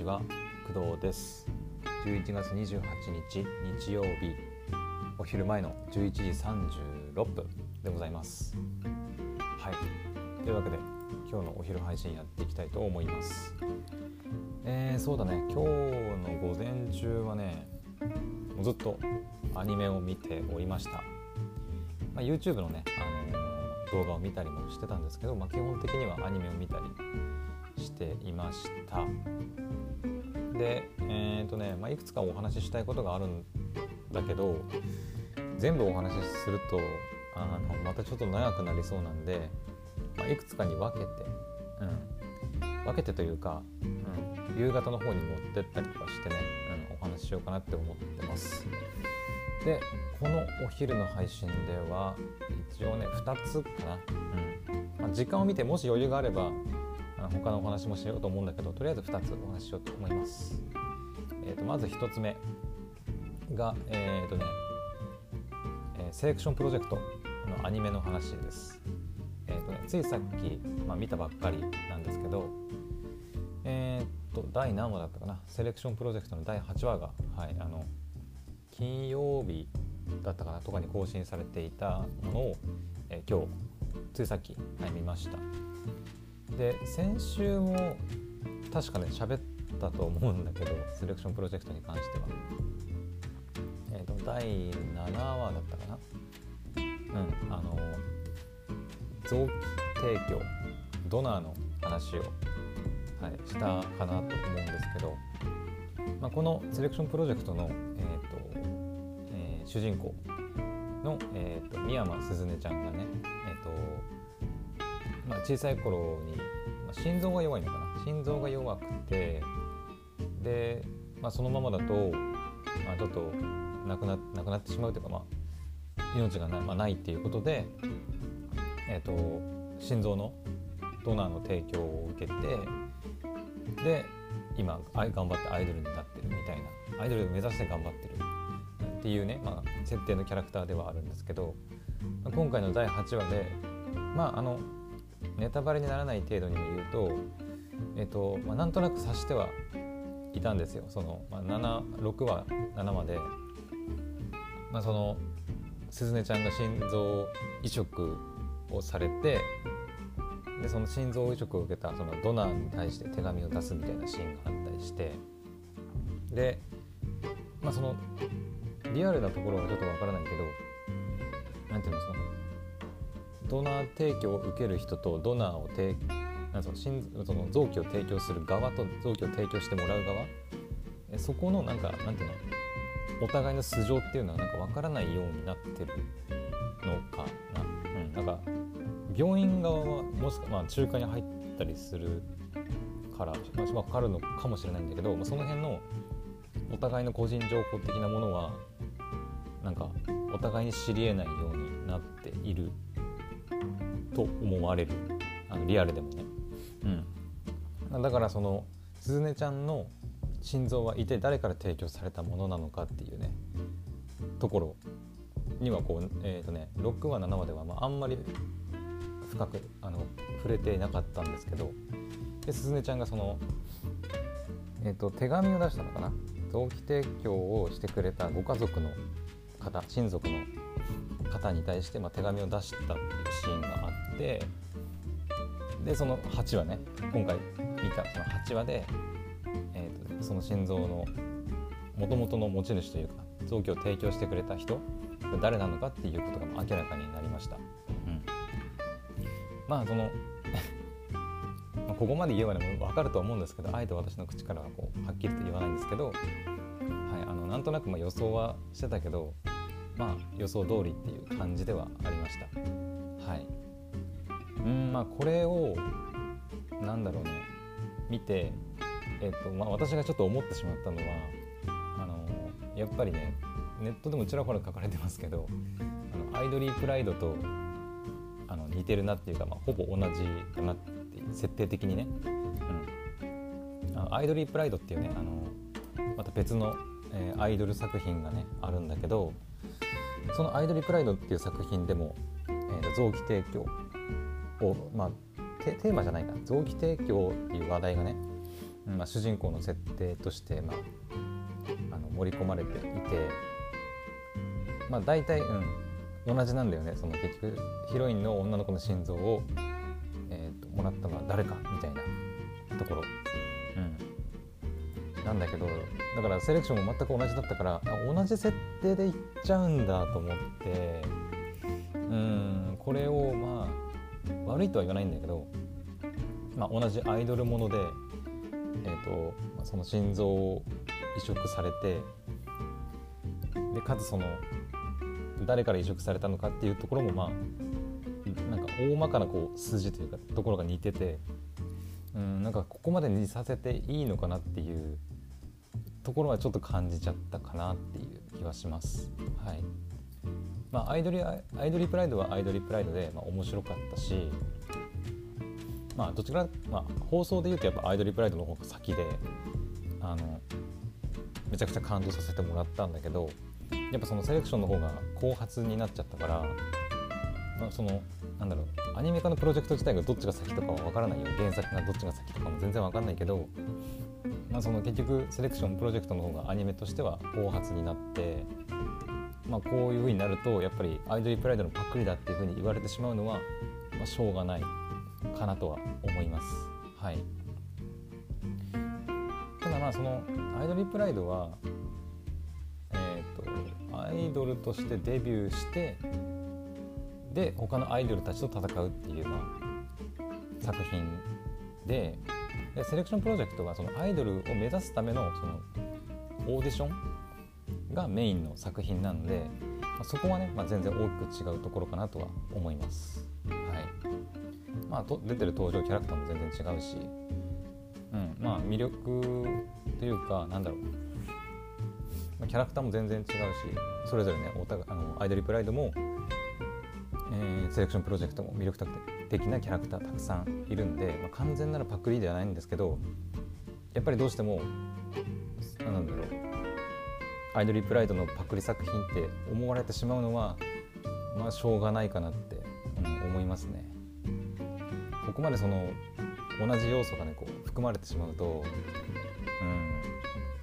ちは工藤です。11月28日日曜日。お昼前の11時36分でございます。はい。というわけで今日のお昼配信やっていきたいと思います。えー、そうだね。今日の午前中はねもうずっとアニメを見ておりました、まあ、YouTube のね、あのー、動画を見たりもしてたんですけど、まあ、基本的にはアニメを見たりしていました。でえっ、ー、とね、まあ、いくつかお話ししたいことがあるんだけど全部お話しするとあのまたちょっと長くなりそうなんで、まあ、いくつかに分けて、うん、分けてというか、うん、夕方の方に持ってったりとかしてね、うん、お話ししようかなって思ってます。でこのお昼の配信では一応ね2つかな、うん。まあ、時間を見てもし余裕があれば他のお話もしようと思うんだけどとりあえず2つお話ししようと思います。えー、とまず1つ目がえっ、ー、とね、えー、セレクションプロジェクトのアニメの話です。えーとね、ついさっき、まあ、見たばっかりなんですけどえっ、ー、と第何話だったかな？セレクションプロジェクトの第8話が、はい、あの金曜日だったかな？とかに更新されていたものを、えー、今日ついさっき、はい、見ました。で先週も確かね喋ったと思うんだけどセレクションプロジェクトに関しては。えっ、ー、と第7話だったかな。うんあの臓器提供ドナーの話を、はい、したかなと思うんですけど、まあ、このセレクションプロジェクトの、えーとえー、主人公の、えーと、三山鈴音ちゃんがね、小さい頃に、まあ、心臓が弱いのかな。心臓が弱くてで、まあ、そのままだと、まあ、ちょっと亡くな亡くなってしまうというか、まあ、命がない,、まあ、ないっていうことで、えーと、心臓のドナーの提供を受けてで今頑張ってアイドルになってるみたいなアイドルを目指して頑張ってる。っていうね、まあ、設定のキャラクターではあるんですけど今回の第8話でまああのネタバレにならない程度に言うと,、えーとまあ、なんとなく察してはいたんですよ。その、まあ、6話7話で、まあ、その鈴音ちゃんが心臓移植をされてでその心臓移植を受けたそのドナーに対して手紙を出すみたいなシーンがあったりしてで、まあ、そのリアルなところはちょっとわからないけど何ていうのそのドナー提供を受ける人とドナーを提なんそのその臓器を提供する側と臓器を提供してもらう側？そこのなんかなんていうの？お互いの素性っていうのはなんか分からないようになってるのかな？うん、なんか病院側はもしくは、まあ、仲介に入ったりするから、まあ、分かるのかもしれないんだけど、まあ、その辺のお互いの個人情報的なものはなんかお互いに知りえないようになっていると思われる。あのリアルでもね、うん、だからそのすずねちゃんの心臓はいて誰から提供されたものなのかっていうねところにはこうえっ、ー、とね6話7話ではまああんまり深くあの触れていなかったんですけどですずねちゃんがその、えーと、手紙を出したのかな？臓器提供をしてくれたご家族の方親族の方に対して、まあ、手紙を出したっていうシーンがてでその8話ね今回見たその8話で、えーと、その心臓のもともとの持ち主というか臓器を提供してくれた人誰なのかっていうことが明らかになりました。うん、まあその まここまで言えばね分かると思うんですけどあえて私の口からはこうはっきりと言わないんですけど、はい、あのなんとなくま予想はしてたけどまあ予想通りっていう感じではありました。はいうんまあこれをなんだろうね。見て、えっとまあ、私がちょっと思ってしまったのはあのやっぱりねネットでもちらほら書かれてますけどあのアイドリープライドとあの似てるなっていうか、まあ、ほぼ同じかなって設定的にね、うん、アイドリープライドっていうねあのまた別の、えー、アイドル作品がねあるんだけどその「アイドリープライド」っていう作品でも、えー、臓器提供をまあテーマじゃないか。臓器提供っていう話題がねまあ、主人公の設定として、まあ、あの盛り込まれていて、まあ、大体、うん、同じなんだよね。その結局ヒロインの女の子の心臓を、えーと、もらったのは誰かみたいなところ、うん、なんだけどだからセレクションも全く同じだったから同じ設定でいっちゃうんだと思ってうんこれをまあ悪いとは言わないんだけど、まあ、同じアイドルもので、えーと、その心臓を移植されてでかつその誰から移植されたのかっていうところもまあなんか大まかなこう数字というかところが似ててうんなんかここまでにさせていいのかなっていうところはちょっと感じちゃったかなっていう気はします。はいまあ、アイドリアイドリプライドはアイドリプライドで、まあ、面白かったし、まあ、どちら、まあ、放送で言うとやっぱアイドリプライドの方が先であのめちゃくちゃ感動させてもらったんだけどやっぱそのセレクションの方が後発になっちゃったから、まあ、そのなんだろうアニメ化のプロジェクト自体がどっちが先とかは分からないよ原作がどっちが先とかも全然分かんないけど、まあ、その結局セレクションプロジェクトの方がアニメとしては後発になって、まあ、こういう風になるとやっぱりアイドリープライドのパクリだっていう風に言われてしまうのは、まあ、しょうがないかなとは思います。はいただまあそのアイドリープライドはえっ、ー、とアイドルとしてデビューしてで他のアイドルたちと戦うっていう、まあ、作品ででセレクションプロジェクトがそのアイドルを目指すためのそのオーディションがメインの作品なので、まあ、そこはね、まあ、全然大きく違うところかなとは思います。はい。まあ、と出てる登場キャラクターも全然違うし、うん。まあ、魅力というかなんだろう。まあキャラクターも全然違うしそれぞれねお互あのアイドルプライドもえー、セレクションプロジェクトも魅力的なキャラクターたくさんいるんで、まあ、完全なるパクリではないんですけどやっぱりどうしてもアイドリープライドのパクリ作品って思われてしまうのはまあしょうがないかなって、うん、思いますね。ここまでその同じ要素がねこう含まれてしまうと、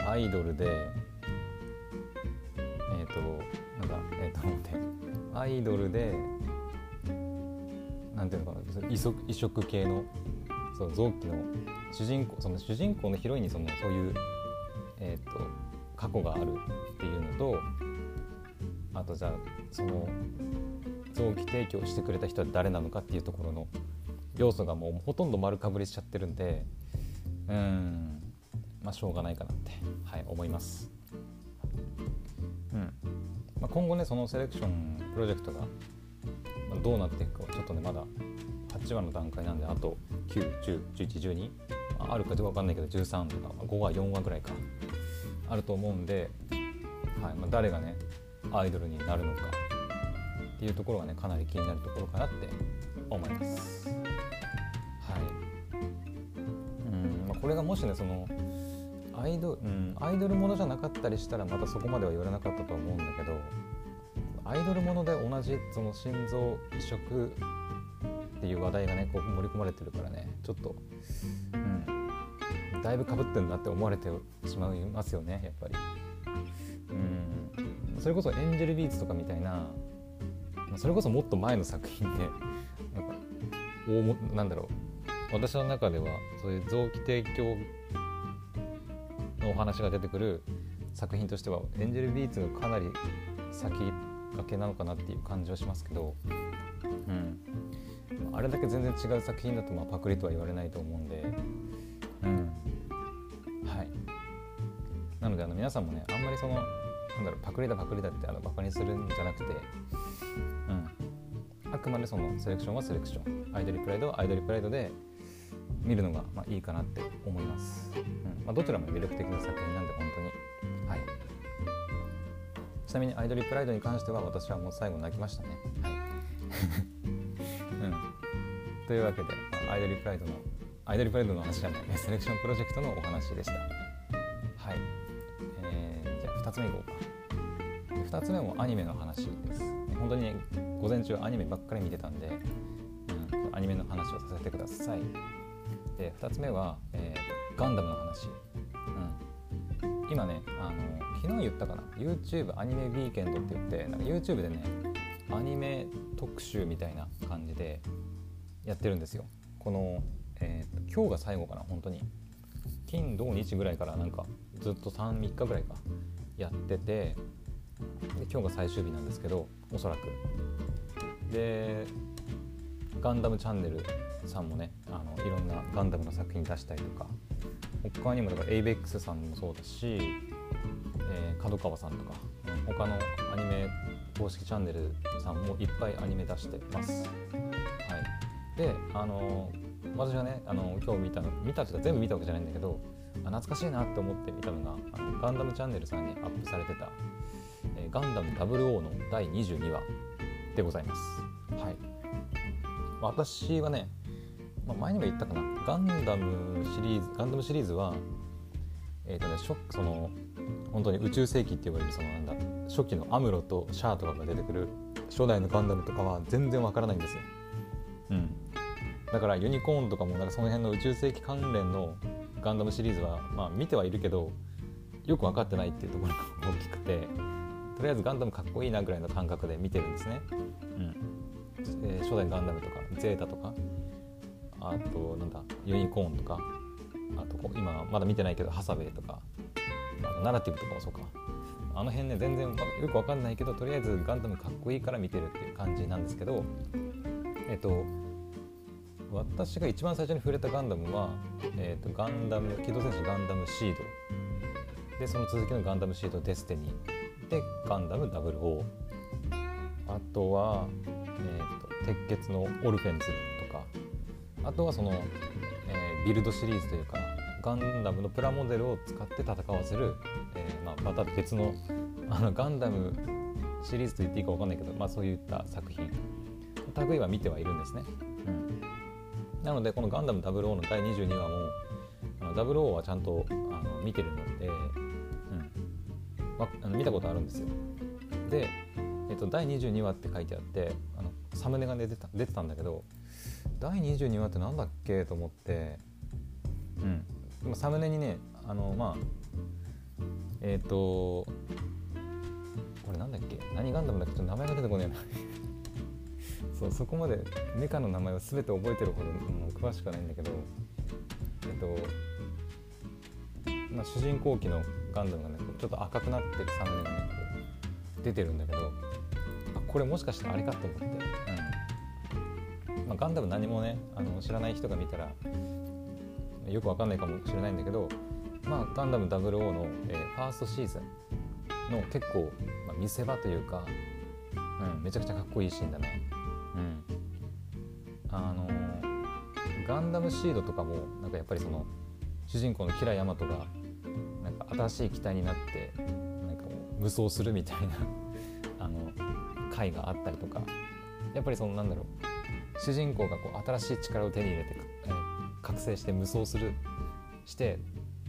うん、アイドルでえっ、ー、となんかえっ、ー、と待ってアイドルでなんていうのかな移植移植系のその臓器の主人公その主人公のヒロインにそのそういう、去があるっていうのとあとじゃあその臓器提供してくれた人は誰なのかっていうところの要素がもうほとんど丸かぶりしちゃってるんでうんまあしょうがないかなって、はい、思います。うんまあ、今後ねそのセレクションプロジェクトがどうなっていくかはちょっとねまだ8話の段階なんであと9101112あるかどうか分かんないけど13とか5話4話ぐらいかあると思うんで、はいまあ、誰がねアイドルになるのかっていうところがねかなり気になるところかなって思います。はいうんまあ、これがもしねそのアイド,、うん、アイドルものじゃなかったりしたらまたそこまでは言われなかったと思うんだけどアイドルもので同じその心臓移植っていう話題がねこう盛り込まれてるからねちょっと、うん、だいぶかぶってるなって思われてしまいますよねやっぱり。うん。それこそエンジェルビーツとかみたいなそれこそもっと前の作品でなんか大もなんだろう。私の中ではそういう臓器提供のお話が出てくる作品としてはエンジェルビーツがかなり先かけなのかなっていう感じはしますけど、うん、あれだけ全然違う作品だとまあパクリとは言われないと思うんで、であの皆さんもねあんまりそのなんだろうパクリだパクリだってあのバカにするんじゃなくて、うん、あくまでそのセレクションはセレクション。アイドリプライドはアイドリプライドで見るのがまあいいかなって思います、うん。まあ、どちらも魅力的な作品なんで本当に。はい。ちなみにアイドリープライドに関しては私はもう最後泣きましたね。はい、うん、というわけで、アイドリープライドのアイドリープライドの話じゃないセレクションプロジェクトのお話でした。つ目いこうか。2つ目もアニメの話です。本当にね午前中アニメばっかり見てたんで、うん、アニメの話をさせてください。で2つ目は、えー、ガンダムの話、うん、今ねあの昨日言ったかな？YouTube アニメウィーケンドって言ってなんか YouTube でねアニメ特集みたいな感じでやってるんですよこの、えー、今日が最後かな本当に金土日ぐらいからなんかずっと33日ぐらいやっててで今日が最終日なんですけどおそらくでガンダムチャンネルさんもねあのいろんなガンダムの作品出したりとか他にもだから ABEX さんもそうだし、えー、角川さんとか、他のアニメ公式チャンネルさんもいっぱいアニメ出してます。はい、であの私がねあの今日見たの見たっていうか全部見たわけじゃないんだけどあ懐かしいなって思って見たのがあのガンダムチャンネルさんにアップされてた「えー、ガンダム00」の第22話でございます。はい、私はねまあ、前にも言ったかなガンダムシリーズガンダムシリーズはえっ、ー、とねショックその本当に宇宙世紀って呼ばれるそのなんだ初期のアムロとシャアとかが出てくる初代のガンダムとかは全然わからないんですよ。うん、だからユニコーンとかもなんかその辺の宇宙世紀関連のガンダムシリーズはまあ見てはいるけどよく分かってないっていうところが 大きくてとりあえずガンダムかっこいいなぐらいの感覚で見てるんですね。うんえー、初代ガンダムとかゼータとかあとなんだユニコーンとかあと今まだ見てないけどハサウェイとかナラティブとかもそうかあの辺ね全然よくわかんないけどとりあえずガンダムかっこいいから見てるっていう感じなんですけどえっと私が一番最初に触れたガンダムは、えっと、ガンダム機動戦士ガンダムシード。でその続きのガンダムシードデスティニー。でガンダム00あとは、えーと鉄血のオルフェンズとか。あとはその、えー、ビルドシリーズというかガンダムのプラモデルを使って戦わせる、えーまあ、また別のあのガンダムシリーズと言っていいか分かんないけど、まあ、そういった作品。類は見てはいるんですね。うん、なのでこの「ガンダム00」の第22話もあの00はちゃんとあの見てるので、うん。まあ、の見たことあるんですよ。で、えっと、第22話って書いてあってあのサムネが出てた出てたんだけど第22話って何だっけ？と思ってうん。サムネにねあのまあえっ、ー、とこれなんだっけ？何ガンダムだっけ？ちょっと名前が出てこないな。そうそこまでメカの名前を全て覚えてるほどもう詳しくはないんだけどえっ、とまあ主人公機のガンダムがねちょっと赤くなってるサムネがねこう出てるんだけどあこれもしかしてあれかと思って、うんまあ、ガンダム何もねあの知らない人が見たらよくわかんないかもしれないんだけど、まあ、ガンダム00の、えー、ファーストシーズンの結構、まあ、見せ場というか、うん、めちゃくちゃかっこいいシーンだね。うん、あの、ガンダムシードとかもなんかやっぱりその主人公のキラヤマトがなんか新しい機体になってなんかもう無双するみたいな あの回があったりとかやっぱりそのなんだろう主人公がこう新しい力を手に入れて、え、覚醒して無双するして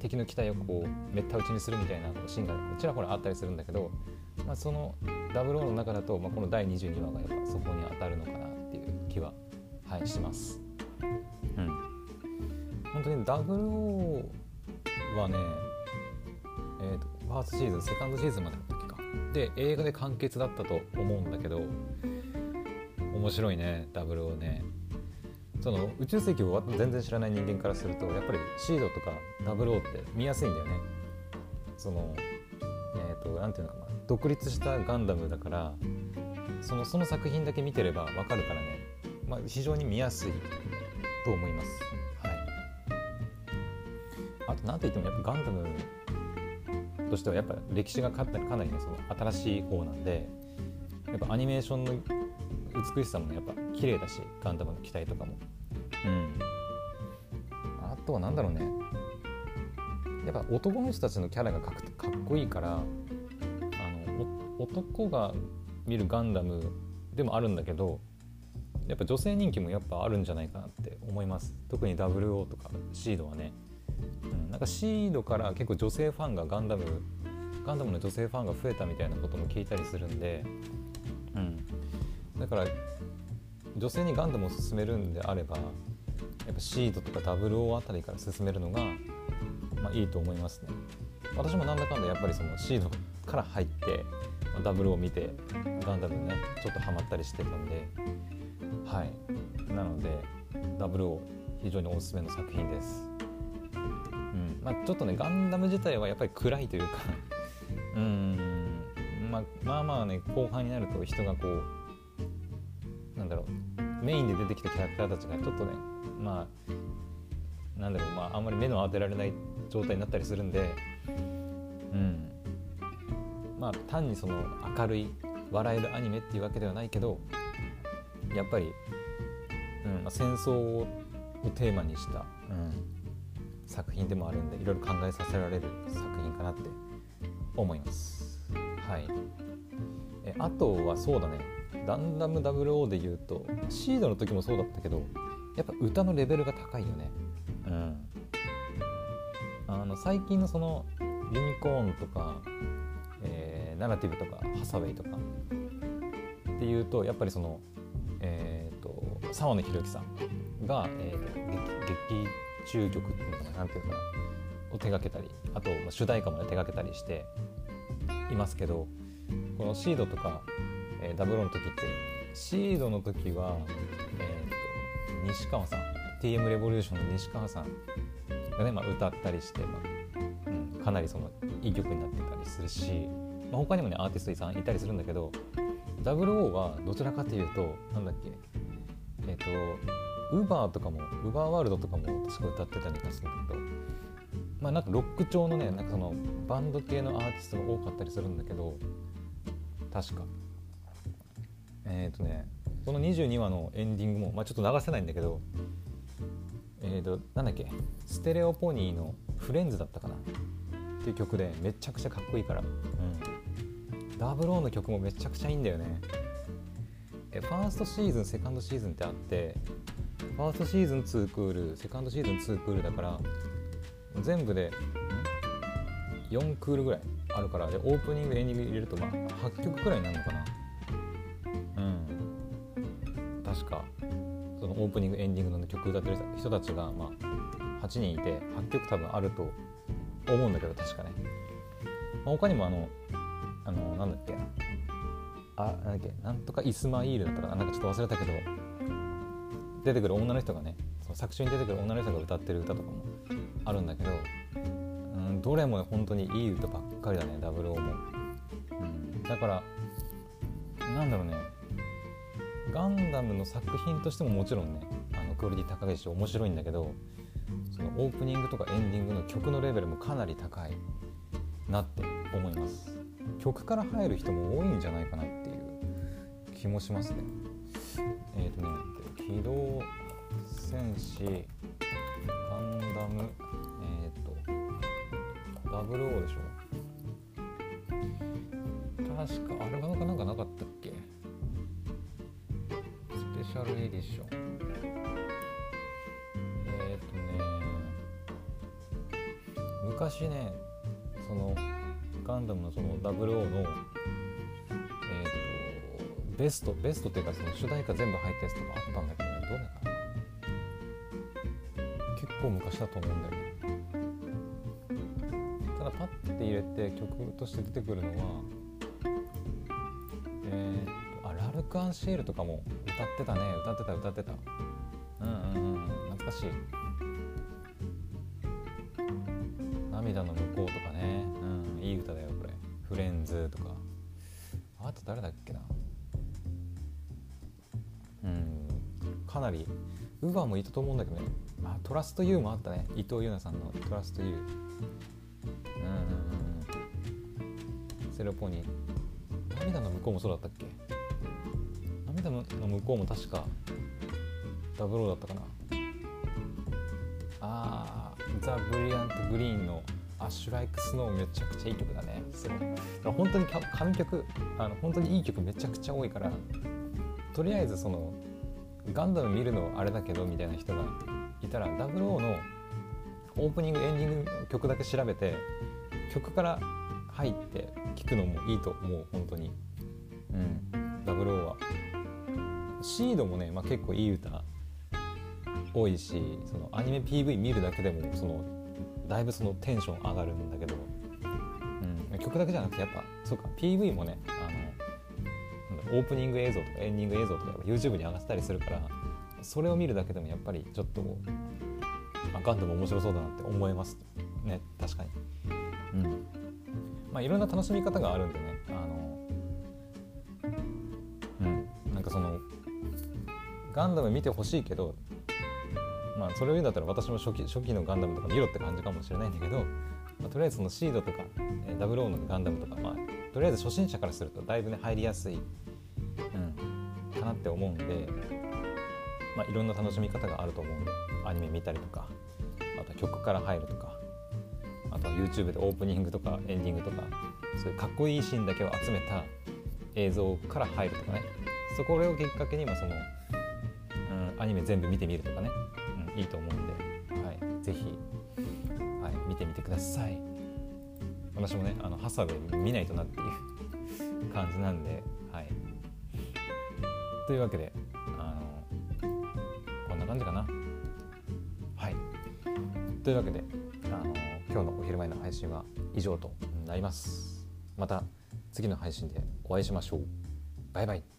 敵の機体をこうめった打ちにするみたいなシーンがちらほらあったりするんだけど、まあ、その00の中だと、まあ、この第22話がやっぱそこに当たるのかなっていう気は、はい、します。うん、本当に00はね、えーと、ファーストシーズンセカンドシーズンまでの時か。で映画で完結だったと思うんだけど面白いねダブルをね。その宇宙世紀を全然知らない人間からするとやっぱりシードとかダブルオーって見やすいんだよね。そのえっ、ー、と何ていうのかな。独立したガンダムだからそのその作品だけ見てればわかるからね、まあ、非常に見やすいと思います。はい。あと何といってもやっぱガンダムとしてはやっぱ歴史がかなりねその新しい方なんでやっぱアニメーションの美しさもやっぱ綺麗だしガンダムの機体とかも。うん。あとは何だろうね。やっぱ男の人たちのキャラがかっこいいから男が見るガンダムでもあるんだけどやっぱ女性人気もやっぱあるんじゃないかなって思います。特に WO とかシードはね、うん、なんかシードから結構女性ファンがガンダムガンダムの女性ファンが増えたみたいなことも聞いたりするんで、うん、だから女性にガンダムを勧めるんであればやっぱシードとか WO あたりから進めるのがまあ、いいと思いますね。私もなんだかんだやっぱりそのシードから入ってダブルを見てガンダムねちょっとハマったりしてたんではい。なのでダブルを非常におすすめの作品です、うん。まあ、ちょっとねガンダム自体はやっぱり暗いというか うん。まあ、まあまあね後半になると人がこうなんだろうメインで出てきたキャラクターたちがちょっとねまあなんだろうまああんまり目の当てられない状態になったりするんでうん。まあ単にその明るい笑えるアニメっていうわけではないけどやっぱり、うんまあ、戦争をテーマにした、うん、作品でもあるんでいろいろ考えさせられる作品かなって思います。はい、えあとはそうだねランダム00で言うとシードの時もそうだったけどやっぱ歌のレベルが高いよね。うん、あの最近のそのユニコーンとか、ナラティブとかハサウェイとか。っていうとやっぱりその、えーと、沢野弘之さんが、えーと、劇中曲っていうのかな何ていうのかなを手がけたりあと主題歌も、ね、手がけたりしていますけどこのシードとか、えー、ダブルの時ってシードの時は、えーと、西川さん TM レボリューションの西川さんがね、まあ、歌ったりして、まあうん、かなりそのいい曲になってたりするし、まあ、他にもねアーティストさんいたりするんだけど00はどちらかというとなんだっけえっ、ー、とウーバーとかもウーバーワールドとかも確か歌ってたりするんだけどまあなんかロック調のねなんかそのバンド系のアーティストが多かったりするんだけど確か。えっ、ー、とねこの22話のエンディングも、まあ、ちょっと流せないんだけどえっ、ー、となんだっけステレオポニーの「フレンズ」だったかなっていう曲でめちゃくちゃかっこいいから。うん。ダブルオーの曲もめちゃくちゃいいんだよね。えファーストシーズンセカンドシーズンってあってファーストシーズン2クールセカンドシーズン2クールだから全部で4クールぐらいあるからでオープニングエンディング入れるとまあ8曲くらいになるのかな。うん。確かそのオープニングエンディングの曲歌ってる人たちがまあ8人いて8曲多分あると思うんだけど確かね、まあ、他にもあのあのなんだっけ？あなんだっけ？なんとかイスマイールだったかな？なんかちょっと忘れたけど。出てくる女の人がねその作中に出てくる女の人が歌ってる歌とかもあるんだけど、うん、どれも本当にいい歌ばっかりだねダブルオーも、うん、だからなんだろうね。ガンダムの作品としてももちろんねあのクオリティ高いし面白いんだけどそのオープニングとかエンディングの曲のレベルもかなり高いなって思います。曲から入る人も多いんじゃないかなっていう気もしますね。えっ、ー、とね機動戦士ガンダムえっ、ー、とダブルオーでしょ確かアルバムかなんかなかったっけ？スペシャルエディション。えっ、とね昔ねそのガンダムのその0 o のえ、ー、とベストベストっていうかその主題歌全部入ったやつとかあったんだけどね。どれかな結構昔だと思うんだよね。ただパッて入れて曲として出てくるのはえー、っとあラルク・アンシエルとかも歌ってたね。歌ってた歌ってた。うんうんうん。懐かしい。涙の向こうとか。とか。あと誰だっけな。うんかなりウーバーもいたと思うんだけどね。あトラスト U もあったね。伊藤優奈さんのトラスト U うんうんセロポニー。涙の向こうもそうだったっけ。涙の向こうも確かダブローだったかな。あーザ・ブリアント・グリーンのアッシュ・ライク・スノーめちゃくちゃいい曲だね。そうだから本当に神曲。あの本当にいい曲めちゃくちゃ多いからとりあえずそのガンダム見るのあれだけどみたいな人がいたら00のオープニングエンディングの曲だけ調べて曲から入って聴くのもいいと思う本当に。うん。00は。シードもね、まあ、結構いい歌多いしそのアニメ PV 見るだけでもそのだいぶそのテンション上がるんだけど、うん、曲だけじゃなくてやっぱそうか PV もねあのオープニング映像とかエンディング映像とか YouTube に上がってたりするからそれを見るだけでもやっぱりちょっとあガンダム面白そうだなって思います。ね確かに。うん。まあいろんな楽しみ方があるんでねあのうん。なんかそのガンダム見てほしいけどまあそれを言うんだったら私も初期初期のガンダムとか見ろって感じかもしれないんだけど、まあ、とりあえずそのシードとか、えー、00のガンダムとか、まあ、とりあえず初心者からするとだいぶね入りやすい、うん、かなって思うんで、まあ、いろんな楽しみ方があると思うんでアニメ見たりとかあと曲から入るとかあとは YouTube でオープニングとかエンディングとかそういうかっこいいシーンだけを集めた映像から入るとかね。そこをきっかけに、まあそのうん、アニメ全部見てみるとかね。いいと思うんで、はい、ぜひ、はい、見てみてください。私もねあのハサウェイ見ないとなっていう感じなんで、はい、というわけであのこんな感じかな。はい。というわけであの今日のお昼前の配信は以上となります。また次の配信でお会いしましょう。バイバイ。